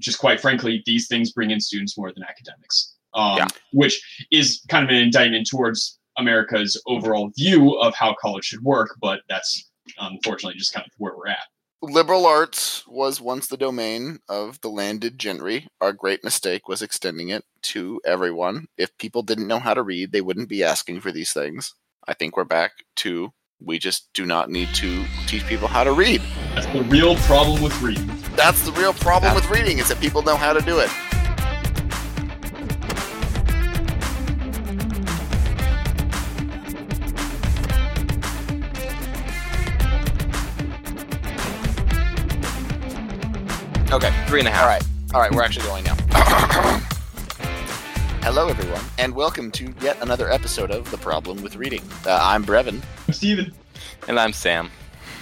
just quite frankly, these things bring in students more than academics, um, Yeah. which is kind of an indictment towards America's overall view of how college should work. But that's unfortunately just kind of where we're at. Liberal arts was once the domain of the landed gentry. Our great mistake was extending it to everyone. If people didn't know how to read, they wouldn't be asking for these things. I think we're back to we just do not need to teach people how to read. That's the real problem with reading. That's the real problem with reading is that people know how to do it. Okay. Three and a half. All right. All right, we're actually going now. Hello, everyone, and welcome to yet another episode of The Problem with Reading. Uh, I'm Brevin, I'm Steven, And I'm Sam.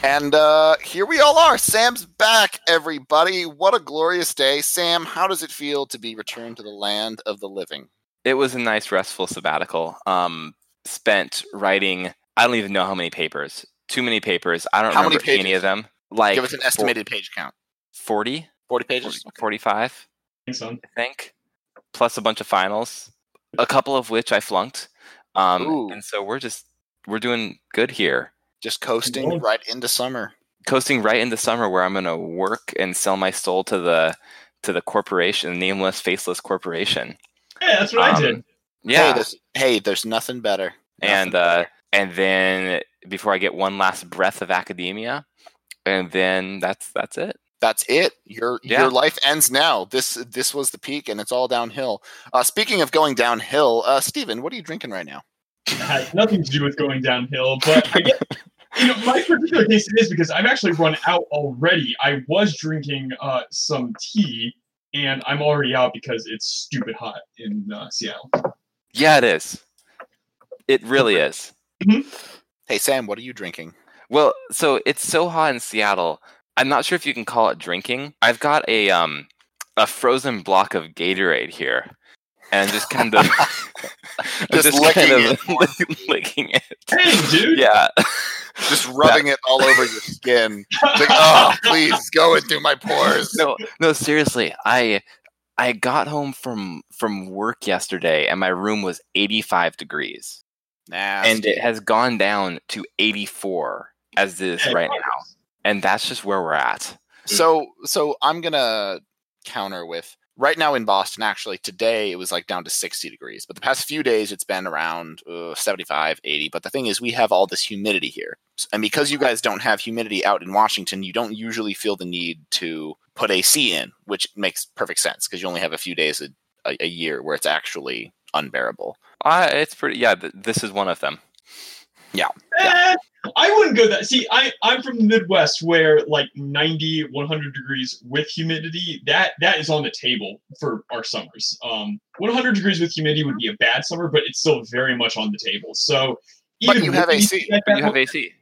and uh, here we all are. Sam's back, everybody. What a glorious day. Sam, how does it feel to be returned to the land of the living? It was a nice, restful sabbatical. Um, spent writing. I don't even know how many papers. Too many papers. I don't How many remember any of them. Like Give us an estimated page count. 40, 40 pages? 45, thanks, son. I think, plus a bunch of finals, a couple of which I flunked. Um, and so we're just we're doing good here. Just coasting Cool. right into summer. coasting right into summer where I'm going to work and sell my soul to the to the corporation, nameless, faceless corporation. Yeah, that's what I Um, did. Hey, Yeah, there's, hey, there's nothing better. and Nothing uh, better. and then before I get one last breath of academia, and then that's that's it. That's it. Your Yeah. your life ends now. This this was the peak, and it's all downhill. Uh, speaking of going downhill, uh, Steven, what are you drinking right now? It has nothing to do with going downhill, but I guess you know my particular case it is because I've actually run out already. I was drinking uh, some tea, and I'm already out because it's stupid hot in uh, Seattle. Yeah, it is. It really is. Hey Sam, what are you drinking? Well, so it's so hot in Seattle. I'm not sure if you can call it drinking. I've got a um a frozen block of Gatorade here, and just kind of I'm Just kind licking of licking it. Hey, dude! Yeah. Just rubbing it all over your skin. Like, oh, please go in through my pores. no, no, seriously. I I got home from from work yesterday, and my room was 85 degrees, Nasty. and it has gone down to 84 as it is Hey, right now, and that's just where we're at. So so I'm gonna counter with right now in Boston. Actually, today it was like down to 60 degrees, but the past few days it's been around uh, 75, 80. But the thing is, we have all this humidity here, and because you guys don't have humidity out in Washington, you don't usually feel the need to put AC in, which makes perfect sense because you only have a few days a, a, a year where it's actually unbearable. Uh, it's pretty. Yeah, th- this is one of them. Eh, I wouldn't go that. See, I I'm from the Midwest where like 90, 100 degrees with humidity that that is on the table for our summers. Um, 100 degrees with humidity would be a bad summer, but it's still very much on the table. So. But you have AC. anything like But that, you have AC.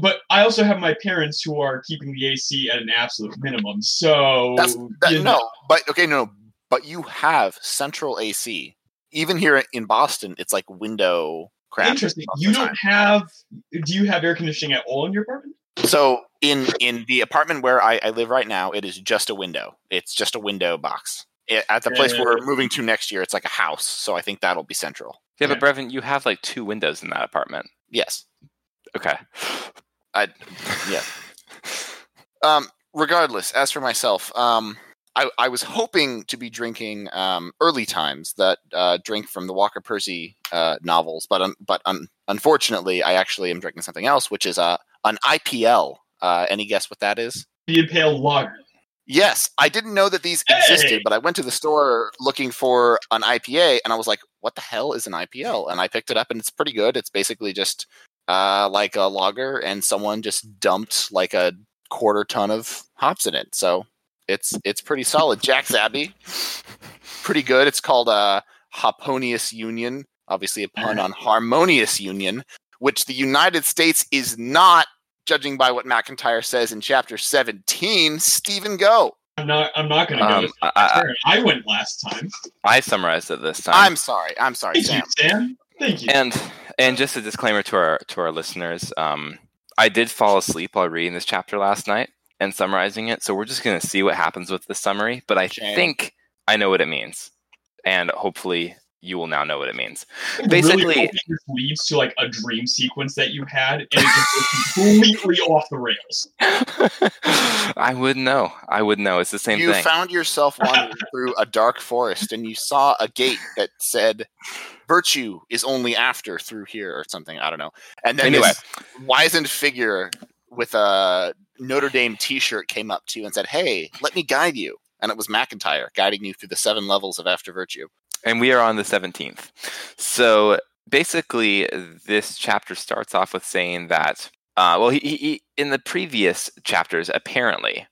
but I also have my parents who are keeping the AC at an absolute minimum. So That's that, you know, no, but okay, no, but you have central AC. Even here in Boston, it's like window crap. interesting. You don't time. have? Do you have air conditioning at all in your apartment? So in in the apartment where I, I live right now, it is just a window. It's just a window box. I- at the place Yeah. we're moving to next year, it's like a house. So I think that'll be central. Yeah, but Brevin, you have like two windows in that apartment. Yes. Okay. I yeah. Um, regardless, as for myself, um, I, I was hoping to be drinking um, early times that uh, drink from the Walker Percy uh, novels, but un- but un- unfortunately, I actually am drinking something else, which is uh, an IPL. Uh, any guess what that is? The Impale Lager. Yes, I didn't know that these Hey! existed, but I went to the store looking for an IPA, and I was like, "What the hell is an IPL?" And I picked it up, and it's pretty good. It's basically just uh, like a lager, and someone just dumped like a quarter ton of hops in it. So it's it's pretty solid. Jack's Abbey, pretty good. It's called uh, Hoponius Union, obviously a pun on harmonious union, which the United States is not. Judging by what MacIntyre says in chapter 17, Stephen, go. I'm not. I'm not going to go. Um, this I, I. I went last time. I summarized it this time. I'm sorry. I'm sorry, Thank Sam. you, Sam. Thank you. And and just a disclaimer to our to our listeners, um, I did fall asleep while reading this chapter last night, and summarizing it. So we're just going to see what happens with the summary. But I Jam. think I know what it means, and hopefully you will now know what it means. I'm Basically- really hoping this leads to like a dream sequence that you had, and it just completely off the rails. I would know. I would know. It's the same you thing. You found yourself wandering through a dark forest and you saw a gate that said virtue is only after through here or something i don't know and then Anyway. this wizened figure with a notre dame t-shirt came up to you and said hey let me guide you and it was macintyre guiding you through the seven levels of after virtue and we are on the 17th. So basically, this chapter starts off with saying that, uh, well, he, he, in the previous chapters, apparently,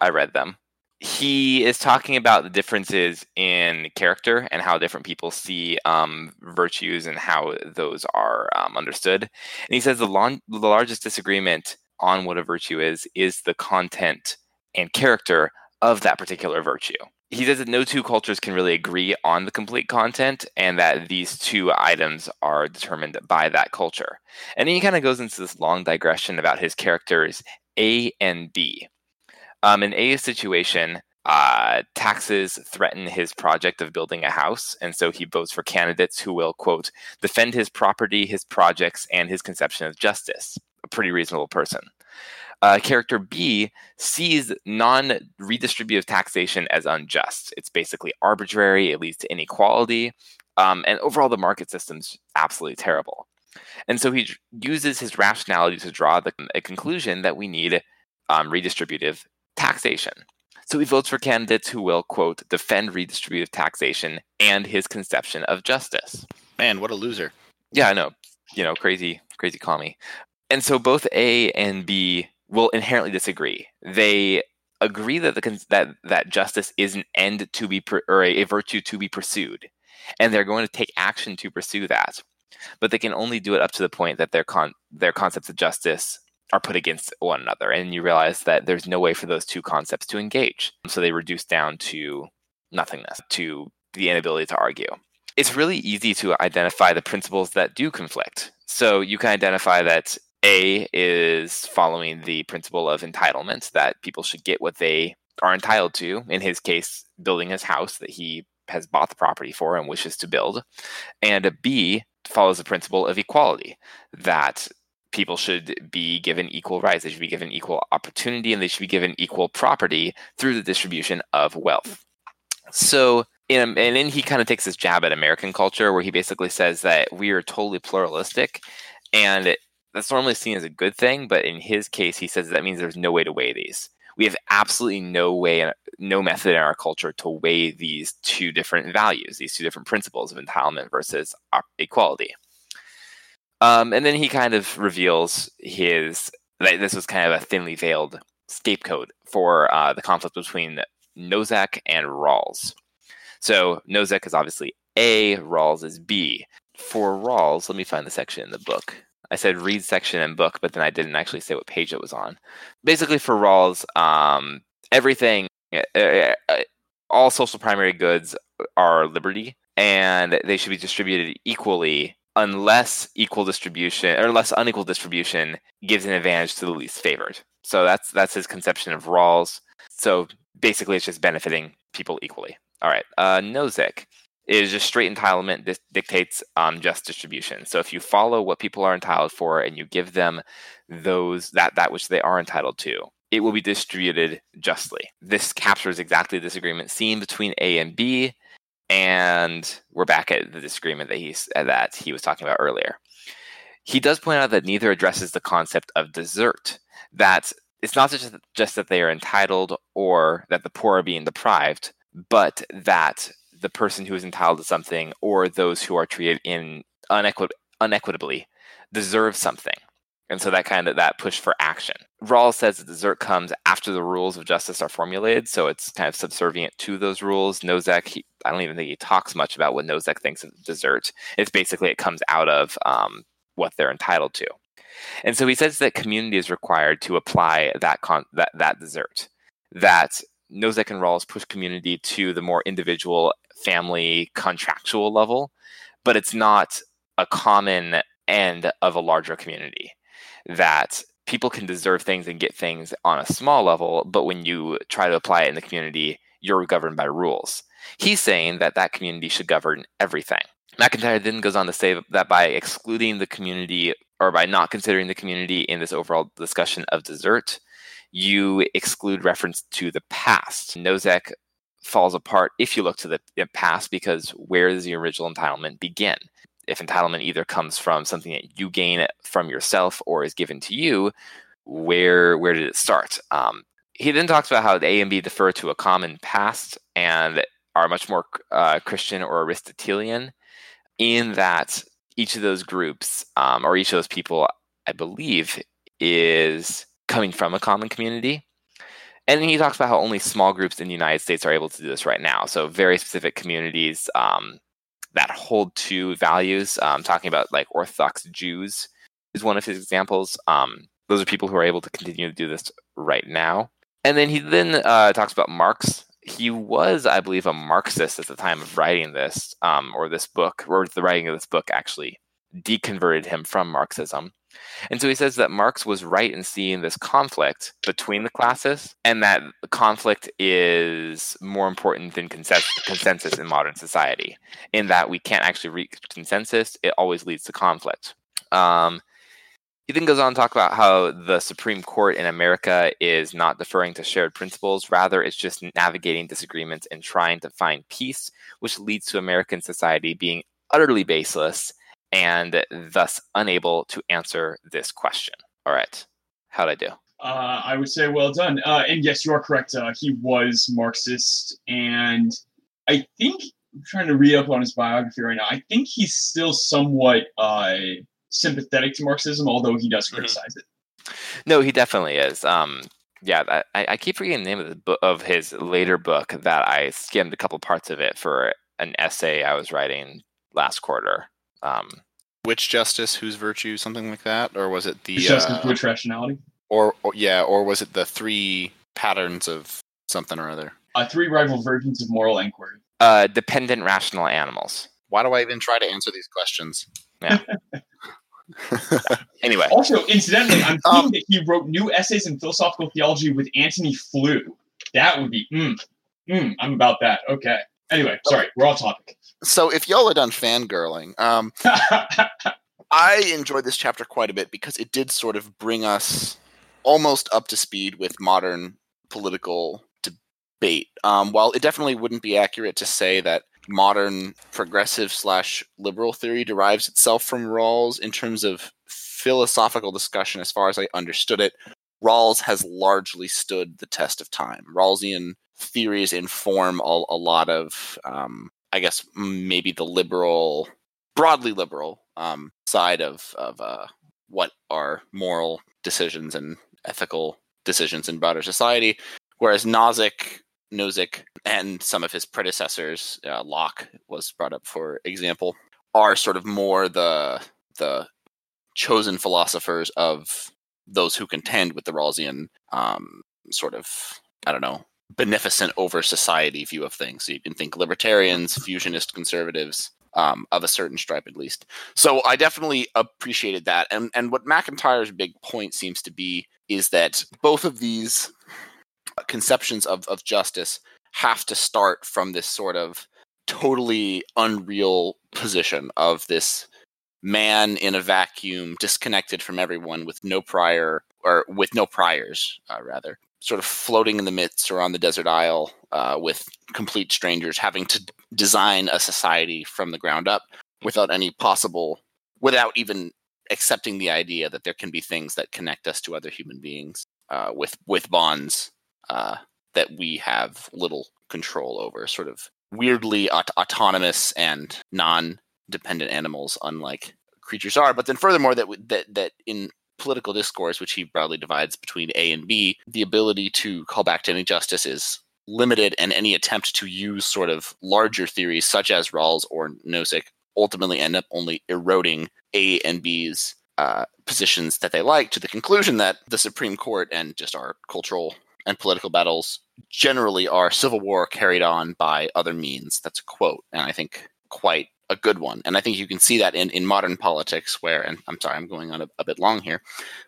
I read them. He is talking about the differences in character and how different people see um, virtues and how those are um, understood. And he says the, lon- the largest disagreement on what a virtue is is the content and character of that particular virtue he says that no two cultures can really agree on the complete content and that these two items are determined by that culture. And then he kind of goes into this long digression about his characters A and B. Um, in A's situation, uh, taxes threaten his project of building a house, and so he votes for candidates who will, quote, defend his property, his projects, and his conception of justice. Pretty reasonable person. Uh, character B sees non redistributive taxation as unjust. It's basically arbitrary, it leads to inequality, um, and overall, the market system's absolutely terrible. And so he uses his rationality to draw the, a conclusion that we need um, redistributive taxation. So he votes for candidates who will, quote, defend redistributive taxation and his conception of justice. man what a loser Yeah, I know. You know, crazy, crazy commie. And so both A and B will inherently disagree. They agree that the that that justice is an end to be pur- or a, a virtue to be pursued, and they're going to take action to pursue that. But they can only do it up to the point that their con- their concepts of justice are put against one another, and you realize that there's no way for those two concepts to engage. So they reduce down to nothingness, to the inability to argue it's really easy to identify the principles that do conflict. So you can identify that A is following the principle of entitlement, that people should get what they are entitled to. In his case, building his house that he has bought the property for and wishes to build. And B follows the principle of equality, that people should be given equal rights, they should be given equal opportunity, and they should be given equal property through the distribution of wealth. So and then he kind of takes this jab at American culture, where he basically says that we are totally pluralistic, and that's normally seen as a good thing. But in his case, he says that means there's no way to weigh these. We have absolutely no way, no method in our culture to weigh these two different values, these two different principles of entitlement versus equality. Um, and then he kind of reveals his that this was kind of a thinly veiled scapegoat for uh, the conflict between Nozick and Rawls. So Nozick is obviously A, Rawls is B. For Rawls, let me find the section in the book. I said read section and book, but then I didn't actually say what page it was on. Basically, for Rawls, um, everything, uh, uh, all social primary goods are liberty, and they should be distributed equally unless equal distribution or unless unequal distribution gives an advantage to the least favored. So that's that's his conception of Rawls. So basically, it's just benefiting people equally. All right. Uh, Nozick is just straight entitlement dictates um, just distribution. So if you follow what people are entitled for and you give them those that that which they are entitled to, it will be distributed justly. This captures exactly the disagreement seen between A and B, and we're back at the disagreement that he's that he was talking about earlier. He does point out that neither addresses the concept of desert. That it's not just just that they are entitled or that the poor are being deprived, but that the person who is entitled to something or those who are treated in unequi- unequitably deserve something. And so that kind of that push for action. Rawls says that desert comes after the rules of justice are formulated, so it's kind of subservient to those rules. Nozick, he, I don't even think he talks much about what Nozick thinks of desert. It's basically it comes out of um, what they're entitled to. And so he says that community is required to apply that con- that that desert. That Nozick and Rawls push community to the more individual, family, contractual level, but it's not a common end of a larger community. That people can deserve things and get things on a small level, but when you try to apply it in the community, you're governed by rules. He's saying that that community should govern everything. MacIntyre then goes on to say that by excluding the community or by not considering the community in this overall discussion of desert, you exclude reference to the past. Nozick falls apart if you look to the past because where does the original entitlement begin? If entitlement either comes from something that you gain from yourself or is given to you, where where did it start? Um, he then talks about how A and B defer to a common past and are much more uh, Christian or Aristotelian, in that each of those groups um, or each of those people, I believe, is coming from a common community. And he talks about how only small groups in the United States are able to do this right now. So very specific communities um, that hold to values. Um, talking about like Orthodox Jews is one of his examples. Um, those are people who are able to continue to do this right now. And then he then uh, talks about Marx. He was, I believe, a Marxist at the time of writing this, um, or this book, or the writing of this book actually deconverted him from Marxism. And so he says that Marx was right in seeing this conflict between the classes, and that conflict is more important than consensus in modern society, in that we can't actually reach consensus, it always leads to conflict. Um, he then goes on to talk about how the Supreme Court in America is not deferring to shared principles. Rather, it's just navigating disagreements and trying to find peace, which leads to American society being utterly baseless and thus unable to answer this question. All right. How'd I do? Uh, I would say well done. Uh, and yes, you are correct. Uh, he was Marxist. And I think, I'm trying to read up on his biography right now, I think he's still somewhat uh, sympathetic to Marxism, although he does mm-hmm. criticize mm-hmm. it. No, he definitely is. Um, yeah, I, I keep forgetting the name of the book, of his later book that I skimmed a couple parts of it for an essay I was writing last quarter. Um, which justice, whose virtue, something like that, or was it the justice, uh, which rationality? Or, or, yeah, or was it the three patterns of something or other? Uh, three rival versions of moral inquiry. Uh, dependent rational animals. Why do I even try to answer these questions? Yeah. anyway. Also, incidentally, I'm um, thinking um, that he wrote new essays in philosophical theology with Antony Flew. That would be, mm, mm, I'm about that. Okay. Anyway, sorry, we're off topic. So if y'all are done fangirling, um, I enjoyed this chapter quite a bit because it did sort of bring us almost up to speed with modern political debate. Um, while it definitely wouldn't be accurate to say that modern progressive slash liberal theory derives itself from Rawls in terms of philosophical discussion, as far as I understood it, Rawls has largely stood the test of time. Rawlsian theories inform a, a lot of, um, I guess, maybe the liberal, broadly liberal um, side of of uh, what are moral decisions and ethical decisions in broader society. Whereas Nozick, Nozick, and some of his predecessors, uh, Locke was brought up for example, are sort of more the the chosen philosophers of those who contend with the Rawlsian um, sort of I don't know beneficent over society view of things. So you can think libertarians, fusionist conservatives, um, of a certain stripe at least. So I definitely appreciated that. And and what MacIntyre's big point seems to be is that both of these conceptions of, of justice have to start from this sort of totally unreal position of this man in a vacuum disconnected from everyone with no prior or with no priors uh, rather sort of floating in the midst or on the desert isle uh, with complete strangers, having to design a society from the ground up without any possible, without even accepting the idea that there can be things that connect us to other human beings uh, with with bonds uh, that we have little control over. Sort of weirdly aut- autonomous and non-dependent animals, unlike creatures are. But then furthermore, that that that in political discourse, which he broadly divides between A and B, the ability to call back to any justice is limited, and any attempt to use sort of larger theories such as Rawls or Nozick ultimately end up only eroding A and B's uh, positions that they like to the conclusion that the Supreme Court and just our cultural and political battles generally are civil war carried on by other means. That's a quote, and I think quite a good one. And I think you can see that in, in modern politics where, and I'm sorry, I'm going on a, a bit long here,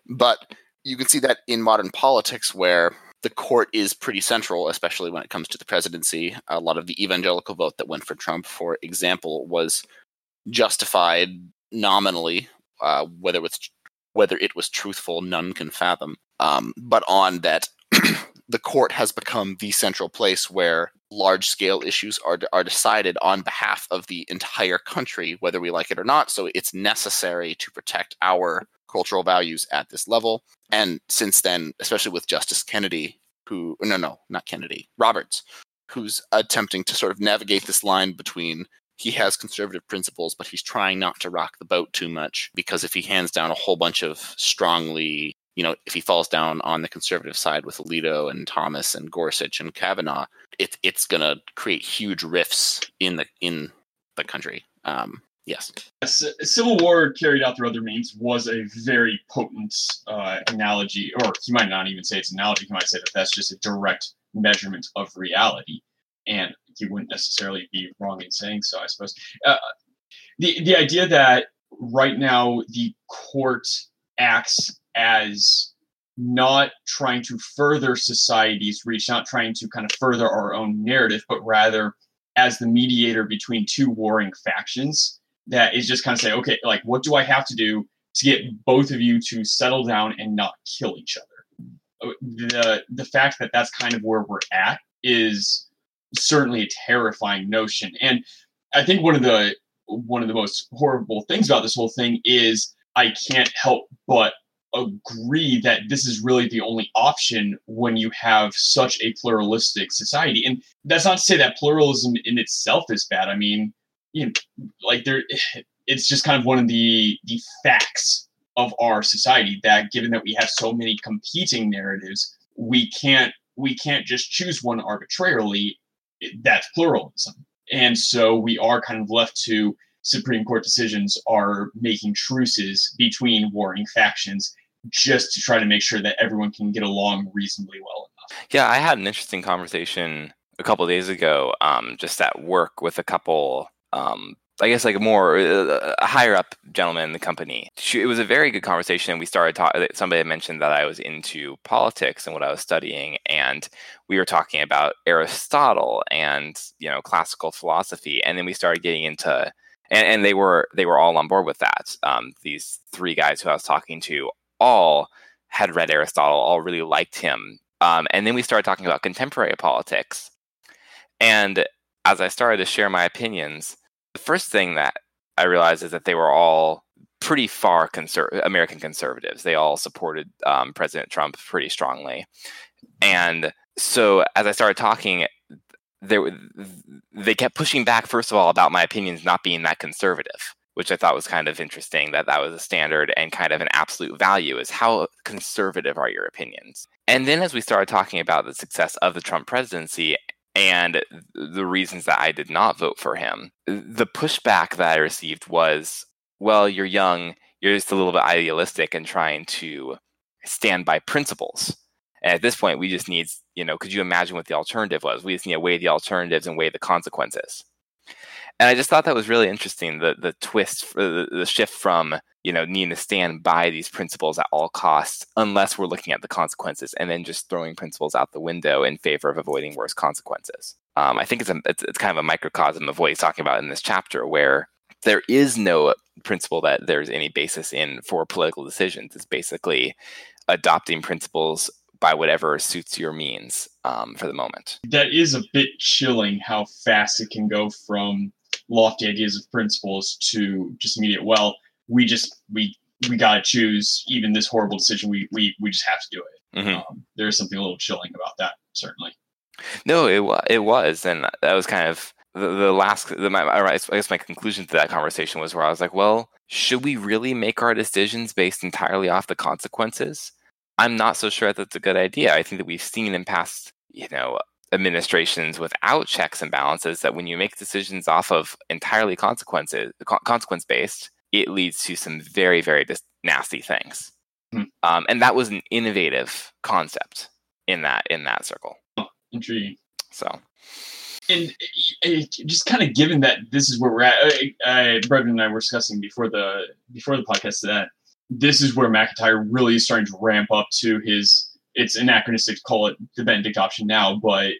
but you can see that in modern politics where the court is pretty central, especially when it comes to the presidency. A lot of the evangelical vote that went for Trump, for example, was justified nominally, uh, whether it was whether it was truthful, none can fathom. Um, but on that, the court has become the central place where large scale issues are are decided on behalf of the entire country, whether we like it or not. So it's necessary to protect our cultural values at this level. And since then, especially with Justice Kennedy, who no no not Kennedy Roberts, who's attempting to sort of navigate this line between he has conservative principles, but he's trying not to rock the boat too much because if he hands down a whole bunch of strongly, you know, if he falls down on the conservative side with Alito and Thomas and Gorsuch and Kavanaugh, it, it's going to create huge rifts in the in the country. Um, yes, Civil War carried out through other means was a very potent uh, analogy, or you might not even say it's an analogy. You might say that that's just a direct measurement of reality, and he wouldn't necessarily be wrong in saying so. I suppose uh, the the idea that right now the court acts as not trying to further society's reach, not trying to kind of further our own narrative, but rather as the mediator between two warring factions that is just kind of say, okay, like what do I have to do to get both of you to settle down and not kill each other? Uh, the the fact that that's kind of where we're at is certainly a terrifying notion. And I think one of the one of the most horrible things about this whole thing is I can't help but agree that this is really the only option when you have such a pluralistic society. And that's not to say that pluralism in itself is bad. I mean, you know, like there it's just kind of one of the the facts of our society that given that we have so many competing narratives, we can't we can't just choose one arbitrarily that's pluralism. And so we are kind of left to Supreme Court decisions are making truces between warring factions just to try to make sure that everyone can get along reasonably well enough. Yeah, I had an interesting conversation a couple days ago, um, just at work with a couple um, I guess like a more uh, a higher up gentleman in the company. It was a very good conversation. We started talking. Somebody had mentioned that I was into politics and what I was studying, and we were talking about Aristotle and you know classical philosophy, and then we started getting into and, and they were they were all on board with that. Um, these three guys who I was talking to all had read Aristotle, all really liked him, um, and then we started talking about contemporary politics, and as I started to share my opinions the first thing that I realized is that they were all pretty far conser- American conservatives. They all supported um, President Trump pretty strongly, and so as I started talking, they they kept pushing back. First of all, about my opinions not being that conservative, which I thought was kind of interesting. That that was a standard and kind of an absolute value is how conservative are your opinions. And then as we started talking about the success of the Trump presidency and the reasons that I did not vote for him. The pushback that I received was, well, you're young, you're just a little bit idealistic and trying to stand by principles. And at this point, we just need, you know, could you imagine what the alternative was? We just need to weigh the alternatives and weigh the consequences. And I just thought that was really interesting the the twist, the, the shift from you know needing to stand by these principles at all costs unless we're looking at the consequences and then just throwing principles out the window in favor of avoiding worse consequences um, i think it's, a, it's, it's kind of a microcosm of what he's talking about in this chapter where there is no principle that there's any basis in for political decisions it's basically adopting principles by whatever suits your means um, for the moment that is a bit chilling how fast it can go from lofty ideas of principles to just immediate well we just we we got to choose even this horrible decision. We we we just have to do it. Mm-hmm. Um, there's something a little chilling about that, certainly. No, it it was, and that was kind of the, the last. The, my, I guess my conclusion to that conversation was where I was like, well, should we really make our decisions based entirely off the consequences? I'm not so sure that's a good idea. I think that we've seen in past, you know, administrations without checks and balances that when you make decisions off of entirely consequences consequence based it leads to some very, very nasty things. Hmm. Um, and that was an innovative concept in that in that circle. Oh, intriguing. So, and uh, just kind of given that this is where we're at, uh, uh, Brendan and I were discussing before the before the podcast that this is where MacIntyre really is starting to ramp up to his. It's anachronistic to call it the Benedict option now, but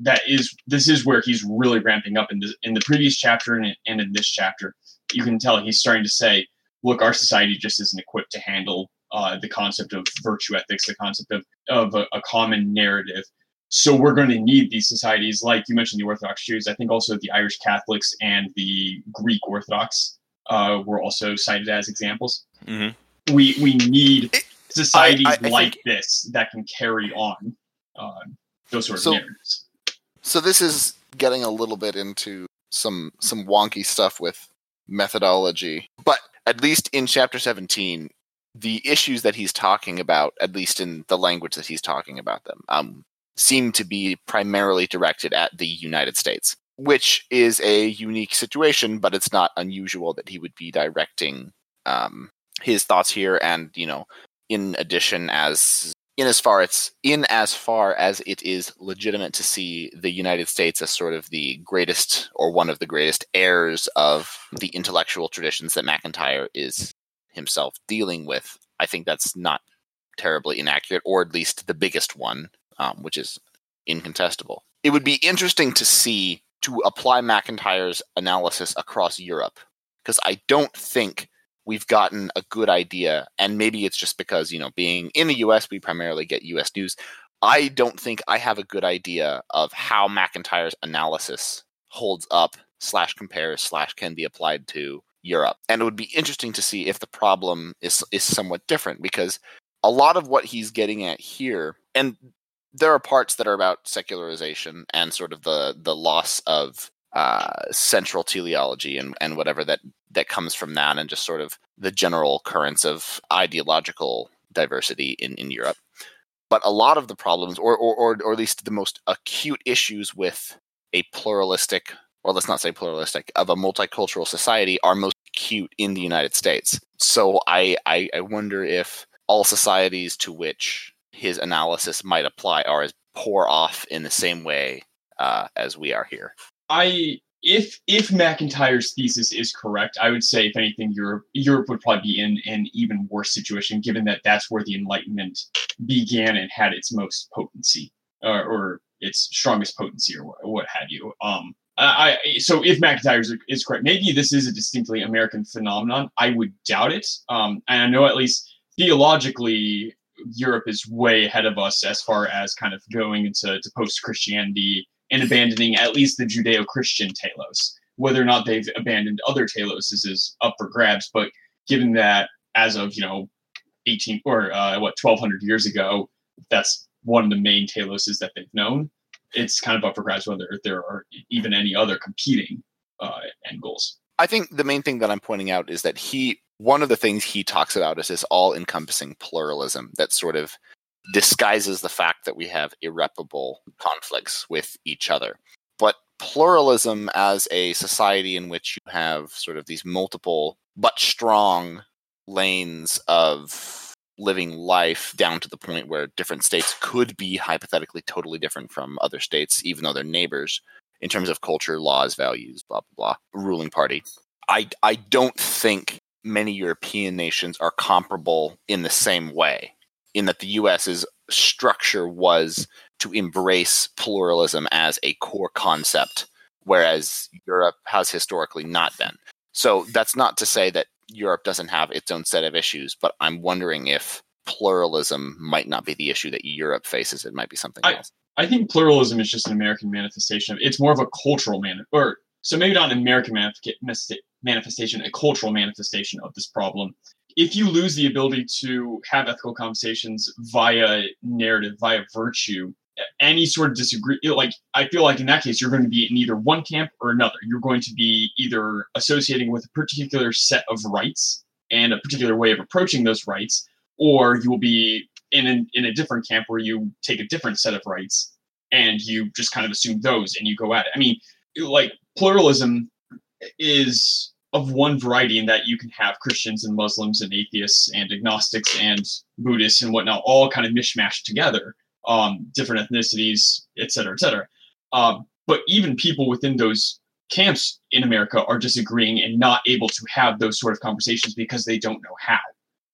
that is this is where he's really ramping up in the in the previous chapter and, and in this chapter. You can tell he's starting to say, "Look, our society just isn't equipped to handle uh, the concept of virtue ethics, the concept of of a, a common narrative." So we're going to need these societies, like you mentioned, the Orthodox Jews. I think also the Irish Catholics and the Greek Orthodox uh, were also cited as examples. Mm-hmm. We we need societies I- I like think- this that can carry on uh, those sort of So- narratives. So this is getting a little bit into some some wonky stuff with methodology, but at least in chapter 17, the issues that he's talking about, at least in the language that he's talking about them, um, seem to be primarily directed at the United States, which is a unique situation, but it's not unusual that he would be directing um, his thoughts here, and you know, in addition, as in as far it's in as far as it is legitimate to see the United States as sort of the greatest or one of the greatest heirs of the intellectual traditions that MacIntyre is himself dealing with, I think that's not terribly inaccurate, or at least the biggest one, um, which is incontestable. It would be interesting to see to apply MacIntyre's analysis across Europe, because I don't think we've gotten a good idea and maybe it's just because you know being in the us we primarily get us news. I don't think i have a good idea of how macintyre's analysis holds up slash compares slash can be applied to europe. And it would be interesting to see if the problem is is somewhat different because a lot of what he's getting at here and there are parts that are about secularization and sort of the the loss of uh, central teleology and, and whatever that that comes from that and just sort of the general currents of ideological diversity in, in Europe. But a lot of the problems, or, or, or, or at least the most acute issues with a pluralistic, or let's not say pluralistic, of a multicultural society are most acute in the United States. So I, I, I wonder if all societies to which his analysis might apply are as poor off in the same way uh, as we are here. I if if MacIntyre's thesis is correct, I would say if anything, Europe Europe would probably be in an even worse situation, given that that's where the Enlightenment began and had its most potency, or, or its strongest potency, or what, have you. Um, I, I so if MacIntyre is, correct, maybe this is a distinctly American phenomenon. I would doubt it. Um, and I know at least theologically, Europe is way ahead of us as far as kind of going into to post Christianity and abandoning at least the Judeo-Christian telos. Whether or not they've abandoned other telos is, up for grabs. But given that as of you know 18 or uh, what 1200 years ago, that's one of the main teloses that they've known. It's kind of up for grabs whether there are even any other competing uh, end goals. I think the main thing that I'm pointing out is that he one of the things he talks about is this all-encompassing pluralism that sort of disguises the fact that we have irreparable conflicts with each other. But pluralism as a society in which you have sort of these multiple but strong lanes of living life down to the point where different states could be hypothetically totally different from other states, even though they're neighbors in terms of culture, laws, values, blah blah blah, ruling party. I I don't think many European nations are comparable in the same way. In that the US's structure was to embrace pluralism as a core concept, whereas Europe has historically not been. So that's not to say that Europe doesn't have its own set of issues, but I'm wondering if pluralism might not be the issue that Europe faces. It might be something I- else. I think pluralism is just an American manifestation of it's more of a cultural man or so maybe not an American manif- manifestation, a cultural manifestation of this problem. If you lose the ability to have ethical conversations via narrative, via virtue, any sort of disagree, like I feel like in that case, you're going to be in either one camp or another. You're going to be either associating with a particular set of rights and a particular way of approaching those rights, or you will be in a, in a different camp where you take a different set of rights and you just kind of assume those and you go at it. I mean, like pluralism is of one variety in that you can have Christians and Muslims and atheists and agnostics and Buddhists and whatnot all kind of mishmashed together, um, different ethnicities, et cetera, et cetera. Um, but even people within those camps in America are disagreeing and not able to have those sort of conversations because they don't know how.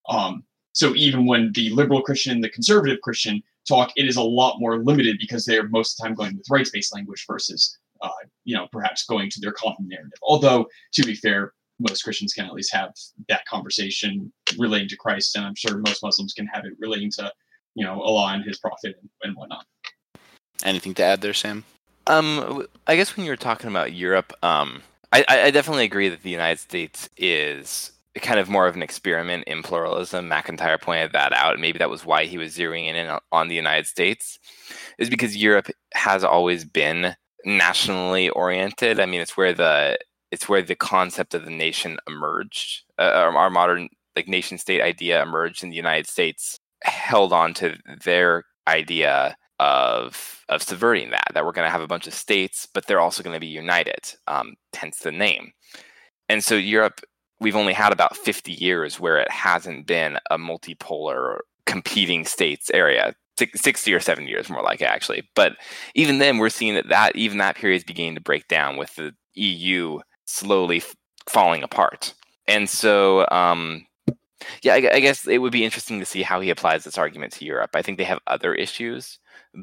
Um, so even when the liberal Christian, and the conservative Christian talk, it is a lot more limited because they're most of the time going with rights-based language versus, uh, you know, perhaps going to their common narrative. Although, to be fair, most Christians can at least have that conversation relating to Christ, and I'm sure most Muslims can have it relating to, you know, Allah and His Prophet and, and whatnot. Anything to add there, Sam? Um, I guess when you were talking about Europe, um, I, I definitely agree that the United States is kind of more of an experiment in pluralism. MacIntyre pointed that out. Maybe that was why he was zeroing in on the United States, is because Europe has always been nationally oriented. I mean, it's where the it's where the concept of the nation emerged. Uh, our modern like nation state idea emerged in the United States, held on to their idea of of subverting that. That we're going to have a bunch of states, but they're also going to be united. Um, hence the name. And so Europe, we've only had about 50 years where it hasn't been a multipolar competing states area 60 or 70 years more like actually but even then we're seeing that that even that period is beginning to break down with the eu slowly f- falling apart. And so, um, yeah, I, I, guess it would be interesting to see how he applies this argument to Europe. I think they have other issues,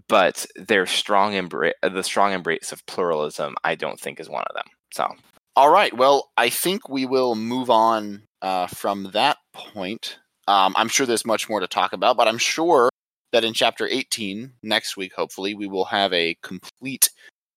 but their strong the strong embrace of pluralism, I don't think is one of them. So, all right. Well, I think we will move on uh, from that point. Um, I'm sure there's much more to talk about, but I'm sure that in chapter 18 next week, hopefully, we will have a complete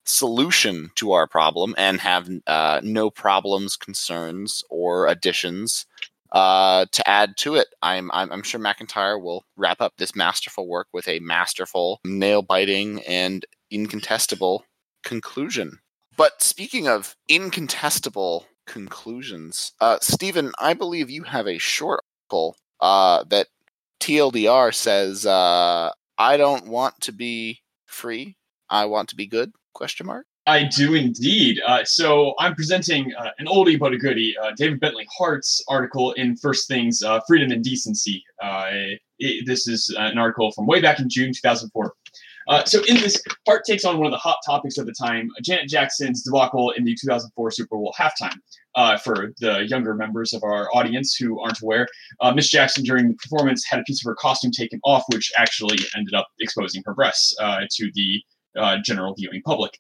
solution to our problem and have uh, no problems, concerns, or additions uh, to add to it. I'm, I'm, I'm sure MacIntyre will wrap up this masterful work with a masterful, nail biting, and incontestable conclusion. But speaking of incontestable conclusions, uh, Stephen, I believe you have a short article uh, that TLDR says, uh, I don't want to be free. I want to be good. Question mark. I do indeed. Uh, so I'm presenting uh, an oldie but a goodie, uh, David Bentley Hart's article in First Things, uh, Freedom and Decency. Uh, it, this is an article from way back in June 2004. Uh, so in this, Hart takes on one of the hot topics of the time, Janet Jackson's debacle in the 2004 Super Bowl halftime. for the younger members of our audience who aren't aware, Miss Jackson during the performance had a piece of her costume taken off, which actually ended up exposing her breasts to the uh, general viewing public.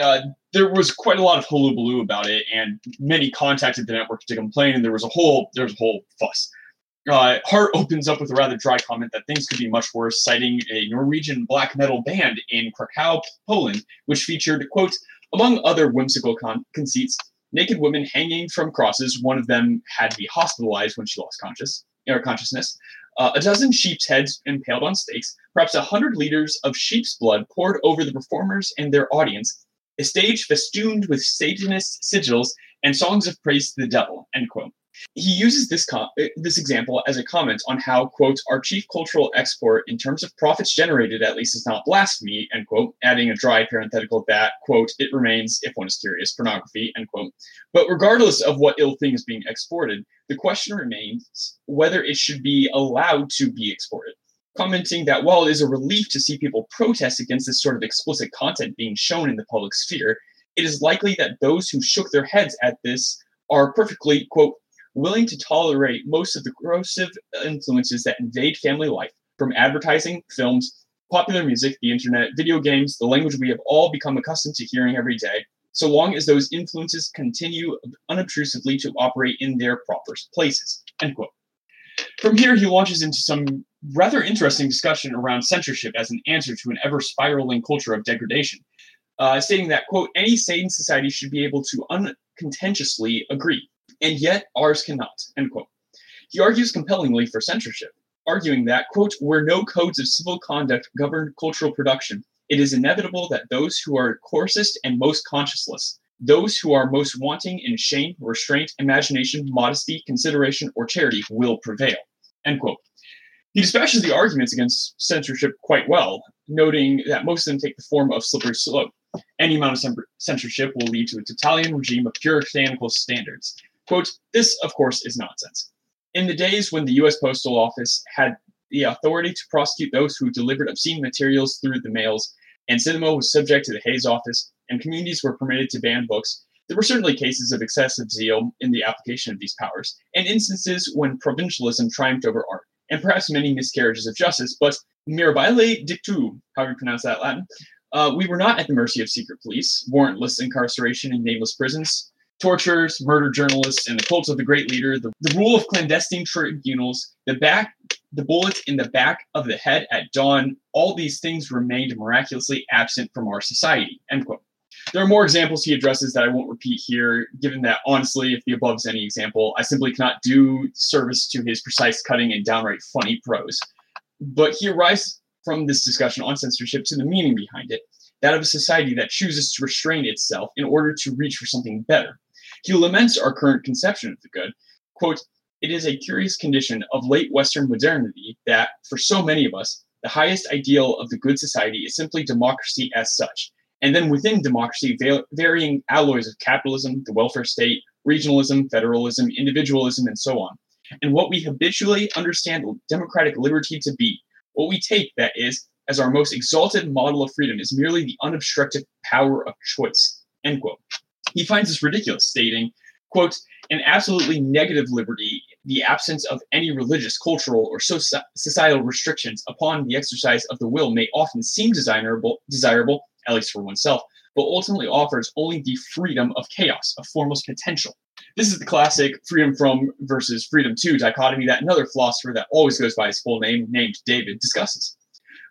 Uh, there was quite a lot of hullabaloo about it, and many contacted the network to complain, and there was a whole there was a whole fuss. Uh, Hart opens up with a rather dry comment that things could be much worse, citing a Norwegian black metal band in Krakow, Poland, which featured, quote, among other whimsical con- conceits, naked women hanging from crosses. One of them had to be hospitalized when she lost conscious, or consciousness uh, a dozen sheep's heads impaled on stakes, perhaps a hundred liters of sheep's blood poured over the performers and their audience, a stage festooned with Satanist sigils and songs of praise to the devil. End quote. He uses this com- uh, this example as a comment on how quote our chief cultural export in terms of profits generated at least is not blasphemy end quote, adding a dry parenthetical that quote it remains if one is curious pornography end quote. But regardless of what ill thing is being exported, the question remains whether it should be allowed to be exported. Commenting that while it is a relief to see people protest against this sort of explicit content being shown in the public sphere, it is likely that those who shook their heads at this are perfectly, quote, willing to tolerate most of the corrosive influences that invade family life, from advertising, films, popular music, the internet, video games, the language we have all become accustomed to hearing every day, so long as those influences continue unobtrusively to operate in their proper places. End quote. From here, he launches into some rather interesting discussion around censorship as an answer to an ever spiraling culture of degradation, uh, stating that, quote, any sane society should be able to uncontentiously agree and yet ours cannot, end quote. He argues compellingly for censorship, arguing that, quote, where no codes of civil conduct govern cultural production, it is inevitable that those who are coarsest and most conscienceless, those who are most wanting in shame, restraint, imagination, modesty, consideration, or charity will prevail, end quote. He dispatches the arguments against censorship quite well, noting that most of them take the form of slippery slope. Any amount of censorship will lead to a totalitarian regime of puritanical standards, Quote, this, of course, is nonsense. In the days when the U.S. Postal Office had the authority to prosecute those who delivered obscene materials through the mails, and cinema was subject to the Hays Office, and communities were permitted to ban books, There were certainly cases of excessive zeal in the application of these powers, and instances when provincialism triumphed over art, and perhaps many miscarriages of justice, but mirabile dictu, however you pronounce that Latin, uh, we were not at the mercy of secret police, warrantless incarceration in nameless prisons, tortures, murder journalists, and the cult of the great leader, the, the rule of clandestine tribunals, the back, the bullet in the back of the head at dawn, all these things remained miraculously absent from our society. End quote. There are more examples he addresses that I won't repeat here, given that honestly, if the above is any example, I simply cannot do service to his precise cutting and downright funny prose. But he arrives from this discussion on censorship to the meaning behind it, that of a society that chooses to restrain itself in order to reach for something better. He laments our current conception of the good. Quote, it is a curious condition of late Western modernity that, for so many of us, the highest ideal of the good society is simply democracy as such. And then within democracy, varying alloys of capitalism, the welfare state, regionalism, federalism, individualism, and so on. And what we habitually understand democratic liberty to be, what we take, that is, as our most exalted model of freedom is merely the unobstructed power of choice. End quote. He finds this ridiculous, stating, quote, an absolutely negative liberty, the absence of any religious, cultural, or societal restrictions upon the exercise of the will may often seem desirable, desirable, at least for oneself, but ultimately offers only the freedom of chaos, of formless potential. This is the classic freedom from versus freedom to dichotomy that another philosopher that always goes by his full name, named David, discusses.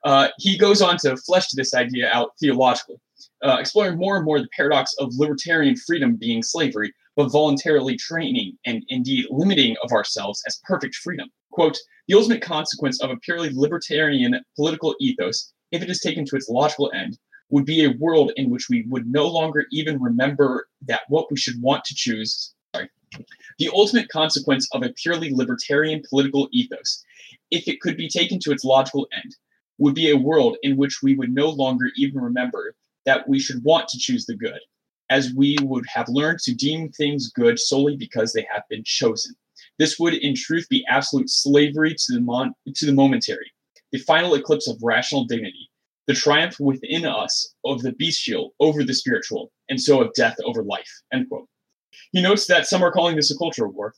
Uh, he goes on to flesh this idea out theologically, uh, exploring more and more the paradox of libertarian freedom being slavery, but voluntarily training and indeed limiting of ourselves as perfect freedom. Quote, the ultimate consequence of a purely libertarian political ethos, if it is taken to its logical end, would be a world in which we would no longer even remember that what we should want to choose. Sorry. The ultimate consequence of a purely libertarian political ethos, if it could be taken to its logical end, would be a world in which we would no longer even remember that we should want to choose the good, as we would have learned to deem things good solely because they have been chosen. This would, in truth, be absolute slavery to the, mon- to the momentary, the final eclipse of rational dignity, the triumph within us of the bestial over the spiritual, and so of death over life. End quote. He notes that some are calling this a cultural war,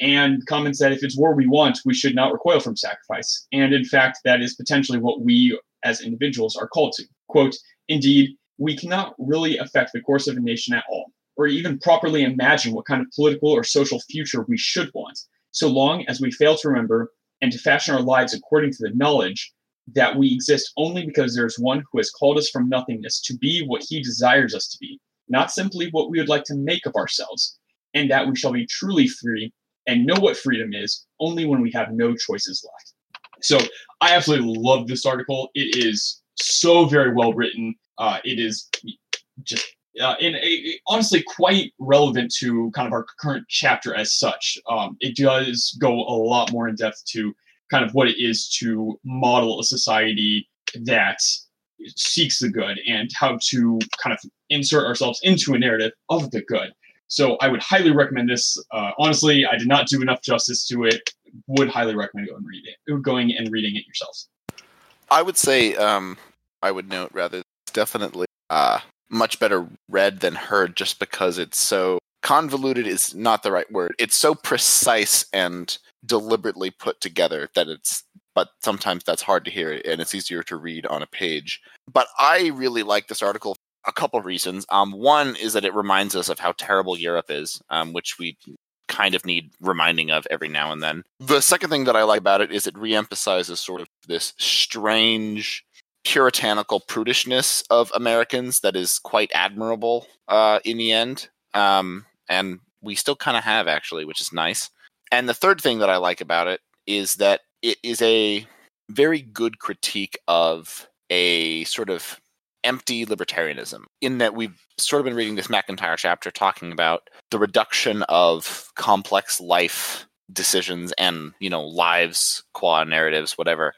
and comments that if it's war we want, we should not recoil from sacrifice. And in fact, that is potentially what we as individuals are called to. Quote, indeed, we cannot really affect the course of a nation at all, or even properly imagine what kind of political or social future we should want, so long as we fail to remember and to fashion our lives according to the knowledge that we exist only because there is one who has called us from nothingness to be what he desires us to be, not simply what we would like to make of ourselves, and that we shall be truly free and know what freedom is only when we have no choices left. So I absolutely love this article. It is so very well written. Uh, it is just uh, in honestly quite relevant to kind of our current chapter as such. Um, it does go a lot more in depth to kind of what it is to model a society that seeks the good and how to kind of insert ourselves into a narrative of the good. So I would highly recommend this. Uh, honestly, I did not do enough justice to it. Would highly recommend going and read it, going and reading it yourselves. I would say, um, I would note rather, definitely uh, much better read than heard, just because it's so convoluted. Is not the right word. It's so precise and deliberately put together that it's but sometimes that's hard to hear and it's easier to read on a page. But I really like this article a couple of reasons. Um, one is that it reminds us of how terrible Europe is, um, which we kind of need reminding of every now and then. The second thing that I like about it is it reemphasizes sort of this strange puritanical prudishness of Americans that is quite admirable uh, in the end. Um, and we still kind of have actually, which is nice. And the third thing that I like about it is that it is a very good critique of a sort of empty libertarianism in that we've sort of been reading this MacIntyre chapter talking about the reduction of complex life decisions and, you know, lives, qua narratives, whatever,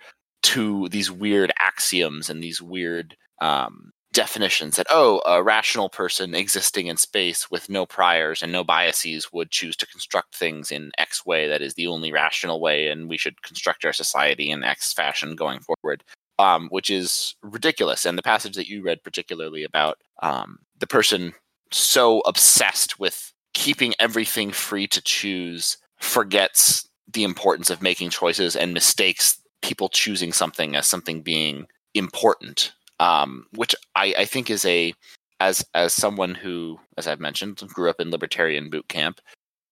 to these weird axioms and these weird um, definitions that oh a rational person existing in space with no priors and no biases would choose to construct things in x way that is the only rational way and we should construct our society in x fashion going forward um, which is ridiculous. And the passage that you read particularly about um, the person so obsessed with keeping everything free to choose forgets the importance of making choices and mistakes people choosing something as something being important um, which I, I think is a as as someone who as i've mentioned grew up in libertarian boot camp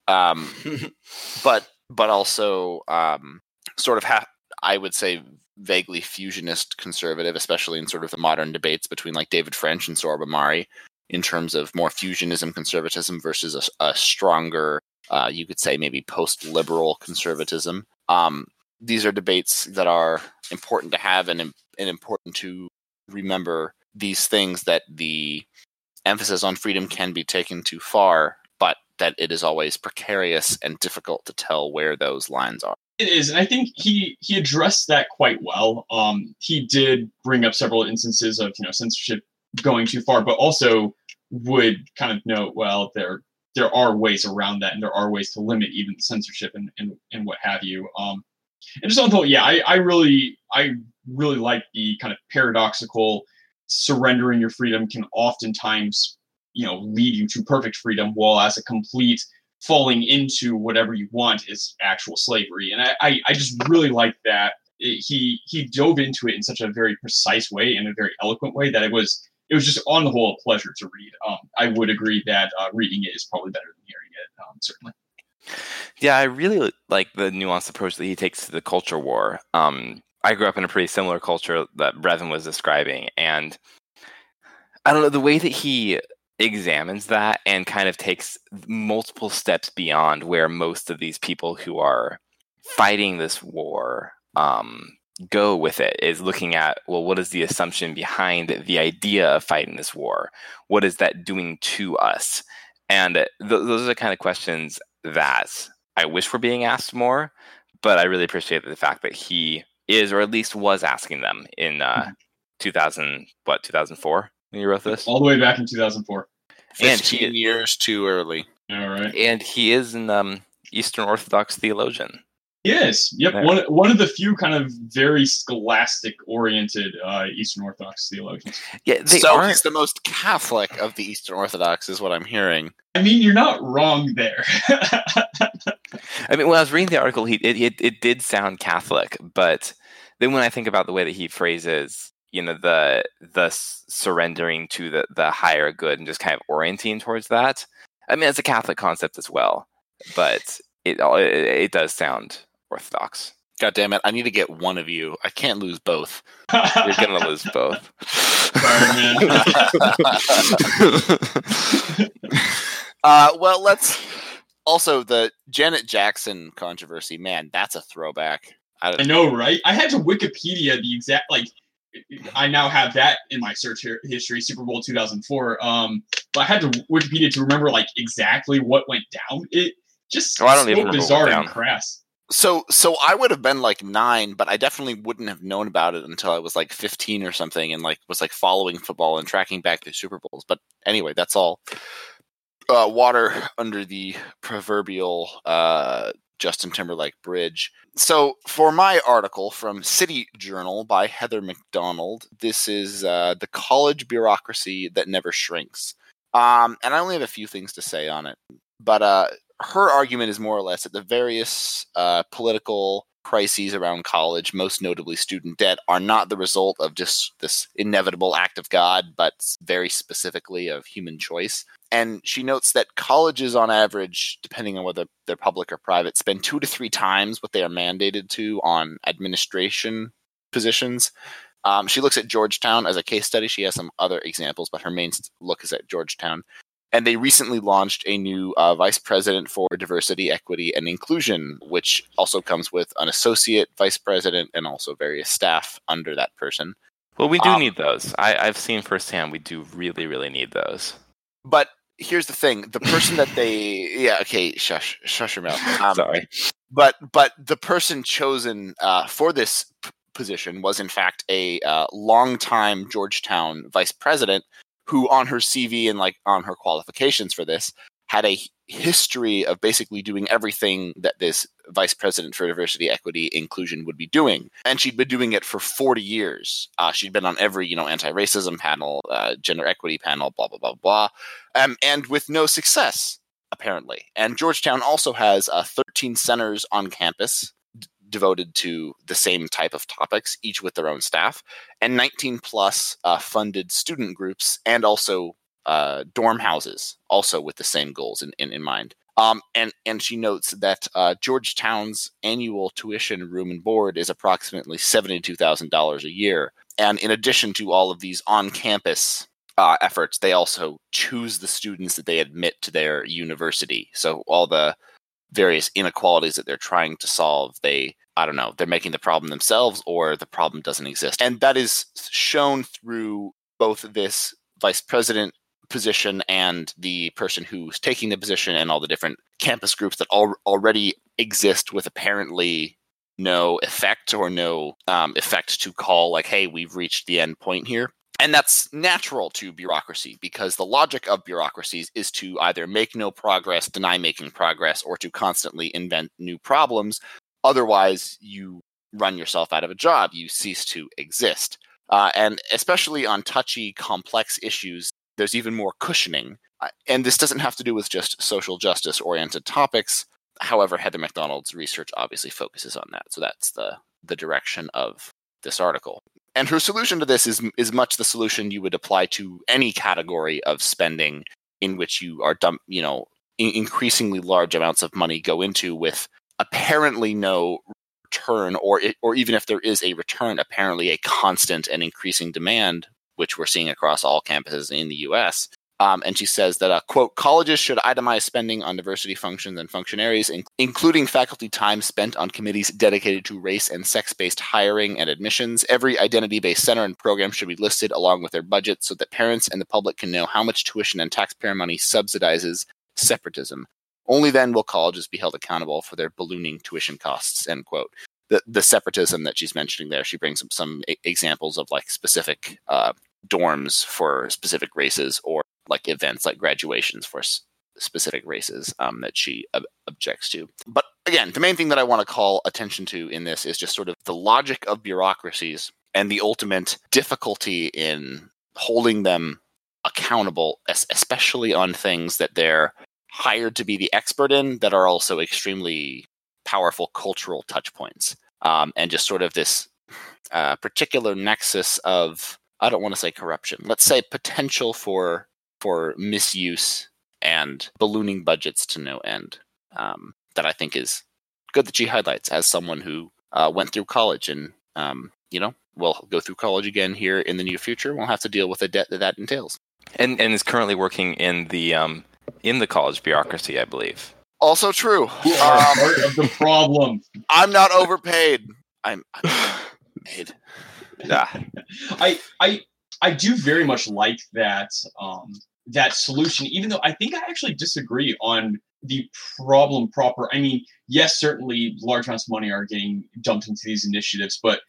um, but but also um, sort of ha- i would say vaguely fusionist conservative especially in sort of the modern debates between like david french and Sohrab Ahmari in terms of more fusionism conservatism versus a, a stronger, uh, you could say maybe post liberal conservatism. Um, these are debates that are important to have and, and important to remember these things that the emphasis on freedom can be taken too far, but that it is always precarious and difficult to tell where those lines are. It is, and I think he he addressed that quite well. Um, he did bring up several instances of you know censorship going too far, but also would kind of note, well, there there are ways around that, and there are ways to limit even censorship and and, and what have you. Um, and just on the whole, yeah, I, I really I really like the kind of paradoxical surrendering your freedom can oftentimes you know lead you to perfect freedom, while as a complete falling into whatever you want is actual slavery. And I, I, I just really like that. It, he he dove into it in such a very precise way and a very eloquent way that it was it was just on the whole a pleasure to read. Um, I would agree that uh, reading it is probably better than hearing it, um, certainly. Yeah, I really like the nuanced approach that he takes to the culture war. Um, I grew up in a pretty similar culture that Brevin was describing, and I don't know the way that he examines that and kind of takes multiple steps beyond where most of these people who are fighting this war um, go with it is looking at well what is the assumption behind the idea of fighting this war what is that doing to us and th- those are the kind of questions that i wish were being asked more but i really appreciate the fact that he is or at least was asking them in uh, mm-hmm. 2000 what 2004 when you wrote this? All the way back in 2004 and he, years too early. All right. And he is an um, eastern orthodox theologian Yes, yep. One one of the few kind of very scholastic oriented uh, Eastern Orthodox theologians. Yeah, they so aren't... he's the most Catholic of the Eastern Orthodox, is what I'm hearing. I mean, you're not wrong there. I mean, when I was reading the article, he it, it it did sound Catholic, but then when I think about the way that he phrases, you know, the the surrendering to the the higher good and just kind of orienting towards that, I mean, it's a Catholic concept as well, but it it, it does sound Orthodox. God damn it! I need to get one of you. I can't lose both. You're gonna lose both. uh, well, let's also the Janet Jackson controversy. Man, that's a throwback. I, I know, right? I had to Wikipedia the exact like. I now have that in my search history, Super Bowl 2004. Um, but I had to Wikipedia to remember like exactly what went down. It just oh, I don't so even bizarre and crass. So so I would have been like nine, but I definitely wouldn't have known about it until I was like fifteen or something, and like was like following football and tracking back the Super Bowls. But anyway, that's all. Uh, water under the proverbial uh, Justin Timberlake bridge. So, for my article from City Journal by Heather Mac Donald, this is uh, the college bureaucracy that never shrinks. Um, and I only have a few things to say on it, but uh, her argument is more or less that the various uh, political crises around college, most notably student debt, are not the result of just this inevitable act of God, but very specifically of human choice. And she notes that colleges, on average, depending on whether they're public or private, spend two to three times what they are mandated to on administration positions. Um, she looks at Georgetown as a case study. She has some other examples, but her main look is at Georgetown. And they recently launched a new uh, vice president for diversity, equity, and inclusion, which also comes with an associate vice president and also various staff under that person. Well, we do um, need those. I, I've seen firsthand we do really, really need those. But here's the thing: the person that they, yeah, okay, shush, shush your mouth. Um, Sorry, but but the person chosen uh, for this p- position was in fact a uh, longtime Georgetown vice president who on her CV and like on her qualifications for this had a history of basically doing everything that this vice president for diversity, equity, inclusion would be doing, and she'd been doing it for 40 years. Uh, she'd been on every you know anti-racism panel, uh, gender equity panel, blah blah blah blah, um, and with no success apparently. And Georgetown also has uh, 13 centers on campus devoted to the same type of topics, each with their own staff, and 19 plus uh, funded student groups, and also uh, dorm houses, also with the same goals in, in, in mind. Um, and and she notes that uh, Georgetown's annual tuition, room and board is approximately seventy two thousand dollars a year. And in addition to all of these on campus uh, efforts, they also choose the students that they admit to their university. So all the various inequalities that they're trying to solve, they I don't know, they're making the problem themselves or the problem doesn't exist. And that is shown through both this vice president position and the person who's taking the position and all the different campus groups that al- already exist with apparently no effect or no um, effect to call like hey we've reached the end point here and that's natural to bureaucracy because the logic of bureaucracies is to either make no progress deny making progress or to constantly invent new problems otherwise you run yourself out of a job you cease to exist uh, and especially on touchy complex issues there's even more cushioning. Uh, and this doesn't have to do with just social justice oriented topics. However, Heather Mac Donald's research obviously focuses on that. So that's the, the direction of this article. And her solution to this is, is much the solution you would apply to any category of spending in which you are dump, you know, in- increasingly large amounts of money go into with apparently no return or it, or even if there is a return apparently a constant and increasing demand which we're seeing across all campuses in the US. Um, and she says that, uh, quote, colleges should itemize spending on diversity functions and functionaries, in- including faculty time spent on committees dedicated to race and sex based hiring and admissions. Every identity based center and program should be listed along with their budget so that parents and the public can know how much tuition and taxpayer money subsidizes separatism. Only then will colleges be held accountable for their ballooning tuition costs, end quote. The, the separatism that she's mentioning there, she brings up some examples of like specific uh, dorms for specific races or like events like graduations for s- specific races um, that she ob- objects to. But again, the main thing that I want to call attention to in this is just sort of the logic of bureaucracies and the ultimate difficulty in holding them accountable, especially on things that they're hired to be the expert in that are also extremely powerful cultural touch points. Um, and just sort of this uh, particular nexus of I don't want to say corruption. Let's say potential for for misuse and ballooning budgets to no end. Um, that I think is good that she highlights as someone who uh, went through college and um, you know will go through college again here in the near future. We'll have to deal with the debt that that entails. And and is currently working in the um, in the college bureaucracy, I believe. Also true. You are um, part of the problem. I'm not overpaid. I'm, I'm paid. Yeah. I I I do very much like that um, that solution, even though I think I actually disagree on the problem proper. I mean, yes, certainly large amounts of money are getting dumped into these initiatives, but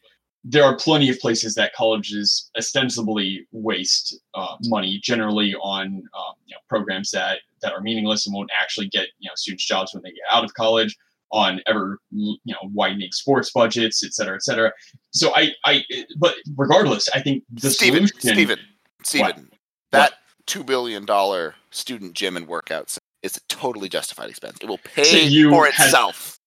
there are plenty of places that colleges ostensibly waste uh, money, generally on um, you know, programs that that are meaningless and won't actually get you know students jobs when they get out of college on ever you know widening sports budgets, et cetera, et cetera. So I, I, but regardless, I think the Steven, solution. Steven, Steven, that what? Two billion dollar student gym and workouts is a totally justified expense. It will pay SAU for itself.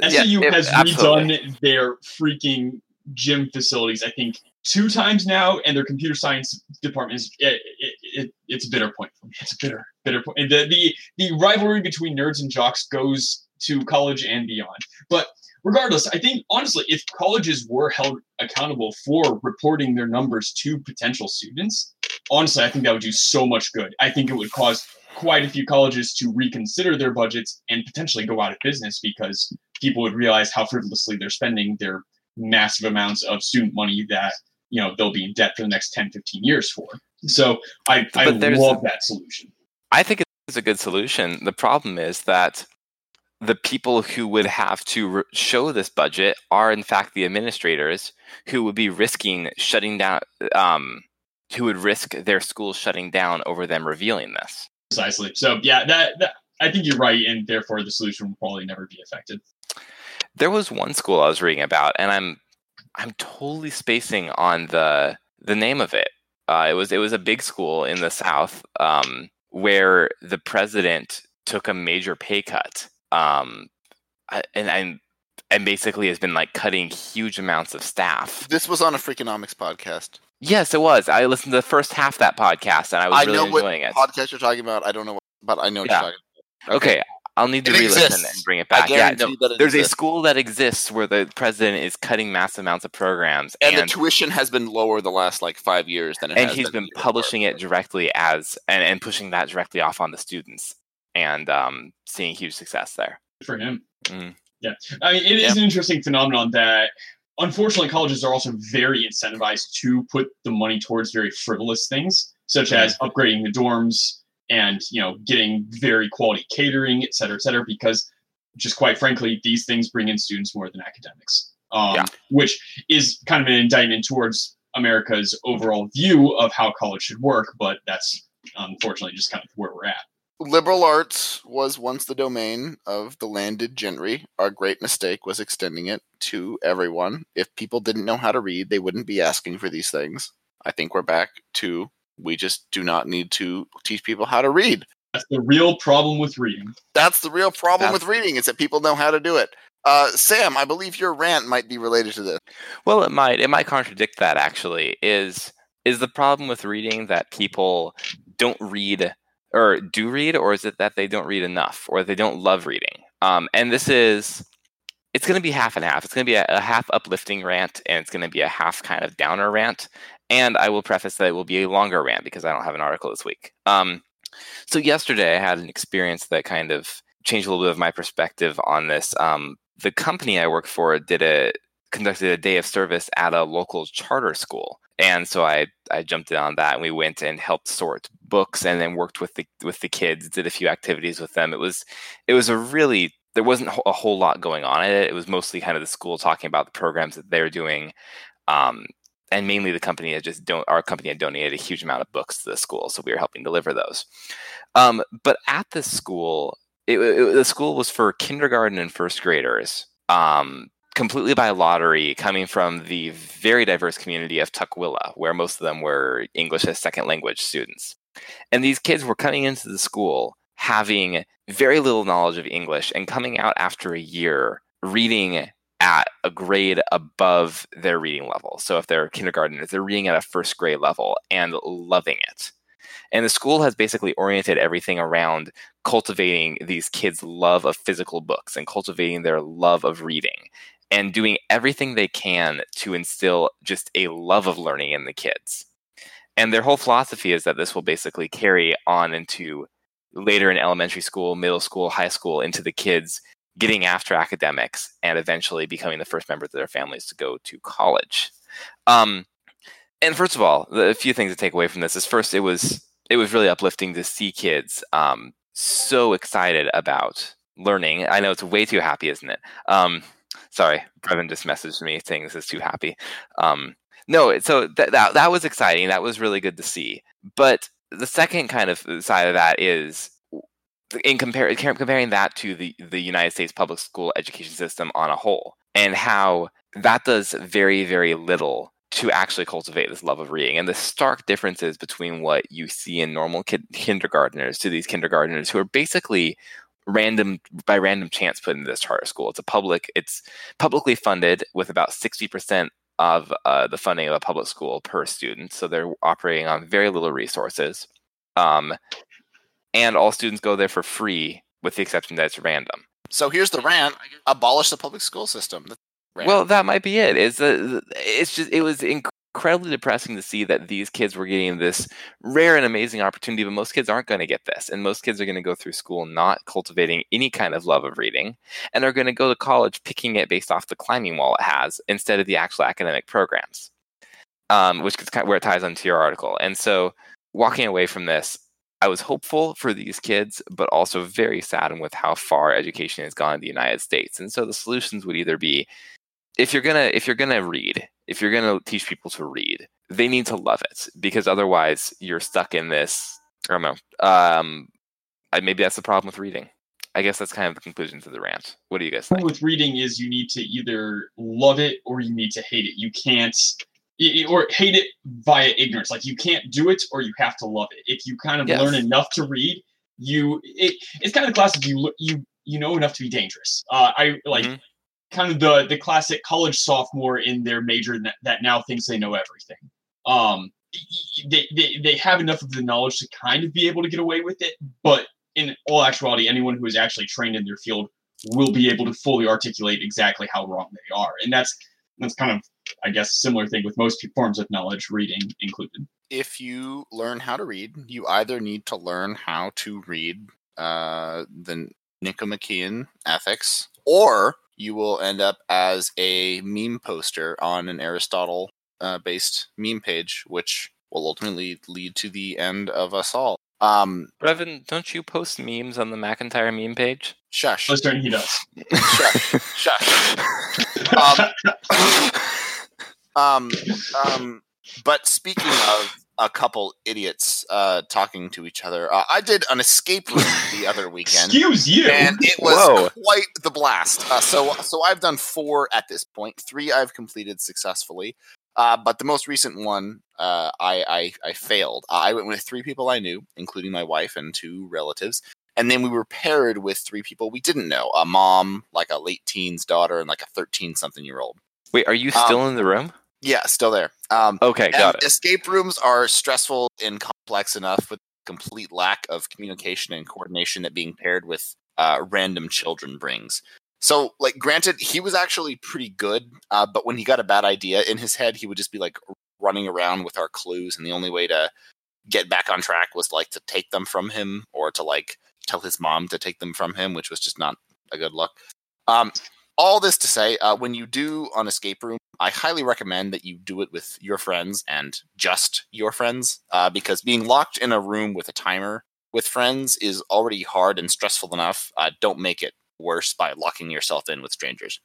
Has, SAU yeah, has absolutely. redone their freaking gym facilities. I think two times now, and their computer science department is it, it, it, it's a bitter point for me. It's a bitter bitter point. The the the rivalry between nerds and jocks goes to college and beyond. But regardless, I think honestly, if colleges were held accountable for reporting their numbers to potential students, honestly, I think that would do so much good. I think it would cause quite a few colleges to reconsider their budgets and potentially go out of business because people would realize how frivolously they're spending their massive amounts of student money that you know they'll be in debt for the next 10 15 years for. So i, I love that solution. I think it's a good solution. The problem is that the people who would have to re- show this budget are in fact the administrators who would be risking shutting down um, who would risk their schools shutting down over them revealing this precisely so yeah that, that I think you're right, and therefore the solution will probably never be affected. There was one school I was reading about, and I'm I'm totally spacing on the the name of it. Uh, it was it was a big school in the South um, where the president took a major pay cut, um, and and and basically has been like cutting huge amounts of staff. This was on a Freakonomics podcast. Yes, it was. I listened to the first half of that podcast, and I was I really know what enjoying it. podcast you're talking about. I don't know, what, but I know what Yeah. you're talking Okay, I'll need to It re-listen exists. and bring it about. I back. Yeah, guarantee no, that it there's a exists. school that exists where the president is cutting massive amounts of programs, and, and the tuition has been lower the last like five years than it has. and has he's been been publishing before. it directly as and, and pushing that directly off on the students and um, seeing huge success there. for him. Mhm. Yeah, I mean, it is an interesting phenomenon that unfortunately colleges are also very incentivized to put the money towards very frivolous things, such as upgrading the dorms and you know getting very quality catering, et cetera, et cetera. Because just quite frankly, these things bring in students more than academics, um, Yeah. which is kind of an indictment towards America's overall view of how college should work. But that's unfortunately just kind of where we're at. Liberal arts was once the domain of the landed gentry. Our great mistake was extending it to everyone. If people didn't know how to read, they wouldn't be asking for these things. I think we're back to we just do not need to teach people how to read. That's the real problem with reading. That's the real problem That's- with reading is that people know how to do it. Uh, Sam, I believe your rant might be related to this. Well, it might it might contradict that actually. Is is the problem with reading that people don't read or do read, or is it that they don't read enough, or they don't love reading? Um, and this is it's going to be half and half. It's going to be a, a half uplifting rant, and it's going to be a half kind of downer rant. And I will preface that it will be a longer rant because I don't have an article this week. Um, so yesterday I had an experience that kind of changed a little bit of my perspective on this. Um, the company I work for did a conducted a day of service at a local charter school. And so I, I jumped in on that and we went and helped sort books and then worked with the with the kids, did a few activities with them. It was it was a really there wasn't a whole- lot going on it. It was mostly kind of the school talking about the programs that they're doing. Um, and mainly the company had just don't our company had donated a huge amount of books to the school, so we were helping deliver those. Um, but at this school, it, it- the school was for kindergarten and first graders, um, completely by lottery, coming from the very diverse community of Tukwila, where most of them were English as second language students. And these kids were coming into the school having very little knowledge of English and coming out after a year reading at a grade above their reading level. So if they're kindergartners, they're reading at a first grade level and loving it. And the school has basically oriented everything around cultivating these kids' love of physical books and cultivating their love of reading and doing everything they can to instill just a love of learning in the kids. And their whole philosophy is that this will basically carry on into later in elementary school, middle school, high school, into the kids getting after academics and eventually becoming the first members of their families to go to college. Um, and first of all, the, a few things to take away from this is first, it was it was really uplifting to see kids um, so excited about learning. I know it's way too happy, isn't it? Um, sorry, Brevin just messaged me saying this is too happy. Um, no, so that, that was exciting. That was really good to see. But the second kind of side of that is in compare, comparing that to the the United States public school education system on a whole, and how that does very very little to actually cultivate this love of reading, and the stark differences between what you see in normal kid, kindergartners to these kindergartners who are basically random by random chance put into this charter school. It's a public, it's publicly funded with about sixty percent of uh, the funding of a public school per student, so they're operating on very little resources. Um, and all students go there for free, with the exception that it's random. So here's the rant: abolish the public school system. Well, that might be it. It's a, it's just it was incredibly depressing to see that these kids were getting this rare and amazing opportunity, but most kids aren't going to get this, and most kids are going to go through school not cultivating any kind of love of reading, and are going to go to college picking it based off the climbing wall it has instead of the actual academic programs, um, which is kind of where it ties into your article. And so, walking away from this, I was hopeful for these kids, but also very saddened with how far education has gone in the United States. And so the solutions would either be if you're gonna if you're gonna read, if you're gonna teach people to read, they need to love it because otherwise you're stuck in this I don't know um, I, maybe that's the problem with reading. I guess that's kind of the conclusion to the rant. What do you guys think? With reading is you need to either love it or you need to hate it. You can't or hate it via ignorance. Like you can't do it or you have to love it. If you kind of yes. learn enough to read, you it, it's kind of the classic. You you you know enough to be dangerous. Uh, I like mm-hmm. Kind of the the classic college sophomore in their major that, that now thinks they know everything. Um, they, they they have enough of the knowledge to kind of be able to get away with it, but in all actuality, anyone who is actually trained in their field will be able to fully articulate exactly how wrong they are, and that's that's kind of I guess a similar thing with most forms of knowledge, reading included. If you learn how to read, you either need to learn how to read uh, the Nicomachean Ethics, or you will end up as a meme poster on an Aristotle uh, based meme page, which will ultimately lead to the end of us all. Um, Brevin, don't you post memes on the MacIntyre meme page? Shush. Most he does. shush. Shush. Um, um, um, but speaking of a couple idiots uh, talking to each other, uh, I did an escape room the other weekend. Excuse you, and it was Whoa. quite the blast. Uh, so, so I've done four at this point. Three I've completed successfully. Uh, but the most recent one, uh, I, I, I failed. I went with three people I knew, including my wife and two relatives, and then we were paired with three people we didn't know: a mom, like a late teens daughter, and like a thirteen something year old. Wait, are you still um, in the room? Yeah, still there. Um, okay, got it. Escape rooms are stressful and complex enough with complete lack of communication and coordination that being paired with uh, random children brings. So, like, granted, he was actually pretty good, uh, but when he got a bad idea in his head, he would just be like running around with our clues, and the only way to get back on track was like to take them from him or to like tell his mom to take them from him, which was just not a good look. Um, all this to say, uh, when you do an escape room, I highly recommend that you do it with your friends and just your friends, uh, because being locked in a room with a timer with friends is already hard and stressful enough. Uh, don't make it worse by locking yourself in with strangers.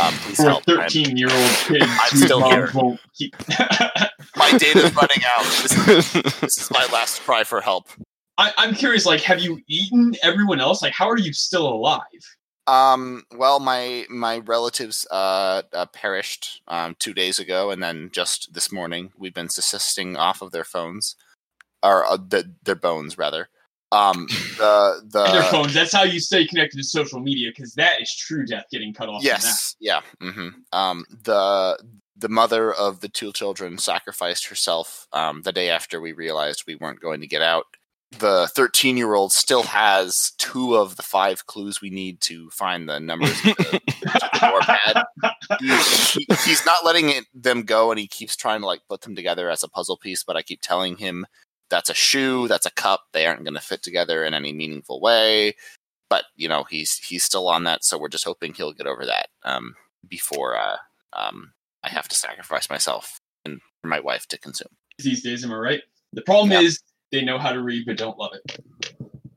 Um, please help. 13 year old kid, I'm still here. Keep... my data's running out. This is, this is my last cry for help. I, I'm curious, like, have you eaten everyone else? Like, how are you still alive? Um, well, my my relatives uh, uh, perished um, two days ago, and then just this morning we've been subsisting off of their phones, or uh, the, their bones rather. Um, the the and their phones. That's how you stay connected to social media because that is true death getting cut off. Yes, yeah. Mm-hmm. Um, the the mother of the two children sacrificed herself um, the day after we realized we weren't going to get out the 13 year old still has two of the five clues we need to find the numbers of the, the door pad. He, he, he's not letting it, them go and he keeps trying to like put them together as a puzzle piece, but I keep telling him that's a shoe, that's a cup, they aren't going to fit together in any meaningful way. But you know he's he's still on that, so we're just hoping he'll get over that um, before uh, um, I have to sacrifice myself and my wife to consume. These days, am I right? The problem yeah. is they know how to read but don't love it.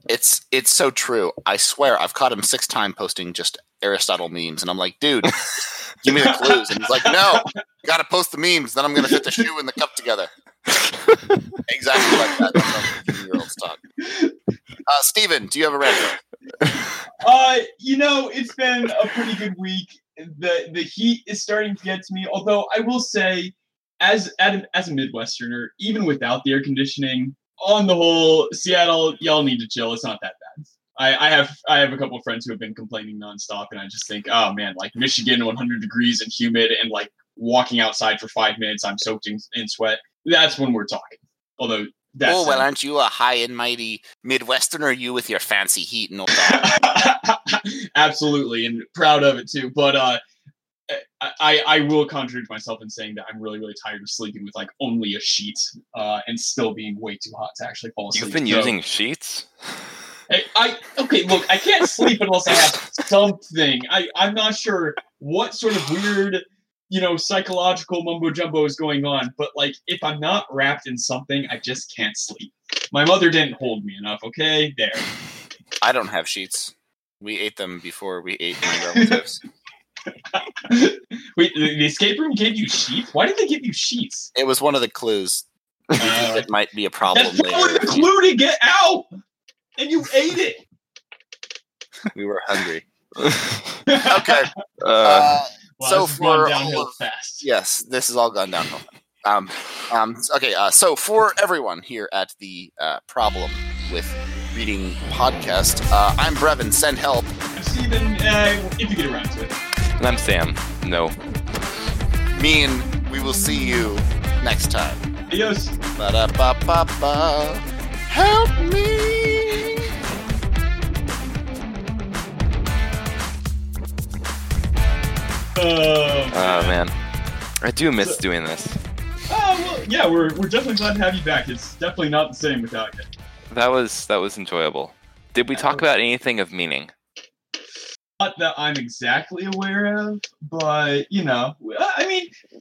It's it's so true. I swear, I've caught him six times posting just Aristotle memes, and I'm like, dude, give me the clues. And he's like, no, got to post the memes. Then I'm gonna fit the shoe and the cup together. exactly like that. That's year olds talk. Uh, Steven, do you have a rant? Uh, you know, it's been a pretty good week. The the heat is starting to get to me. Although I will say, as as a Midwesterner, even without the air conditioning, on the whole, Seattle, y'all need to chill. It's not that bad. I, I have I have a couple of friends who have been complaining nonstop, and I just think, oh man, like Michigan, 100 degrees and humid, and like walking outside for five minutes, I'm soaked in, in sweat. That's when we're talking. Although that's oh well, um, aren't you a high and mighty Midwesterner? You with your fancy heat and all that. Absolutely, and proud of it too. But uh, I, I will contradict myself in saying that I'm really really tired of sleeping with like only a sheet uh, and still being way too hot to actually fall asleep. You've been so, using sheets. I, I okay look I can't sleep unless I have something. I I'm not sure what sort of weird you know psychological mumbo jumbo is going on, but like if I'm not wrapped in something, I just can't sleep. My mother didn't hold me enough. Okay, there. I don't have sheets. We ate them before we ate my relatives. Wait, the escape room gave you sheets? Why did they give you sheets? It was one of the clues. Uh, it might be a problem that's later. the clue to get out. and you ate it. We were hungry. okay. Uh, Uh, Wow, So this has gone for all of- fast. yes, this has all gone downhill. Um, um, okay, uh, so for everyone here at the uh, Problem with Reading podcast, uh, I'm Brevin. Send help. Steven, uh, if you get around to it. And I'm Sam. No. Me and we will see you next time. Adios. Ba-da-ba-ba-ba. Help me. Uh, Oh man, I do miss doing this. Oh well, yeah, we're we're definitely glad to have you back. It's definitely not the same without you. That was that was enjoyable. Did we talk about anything of meaning? That I'm exactly aware of, but you know, I mean,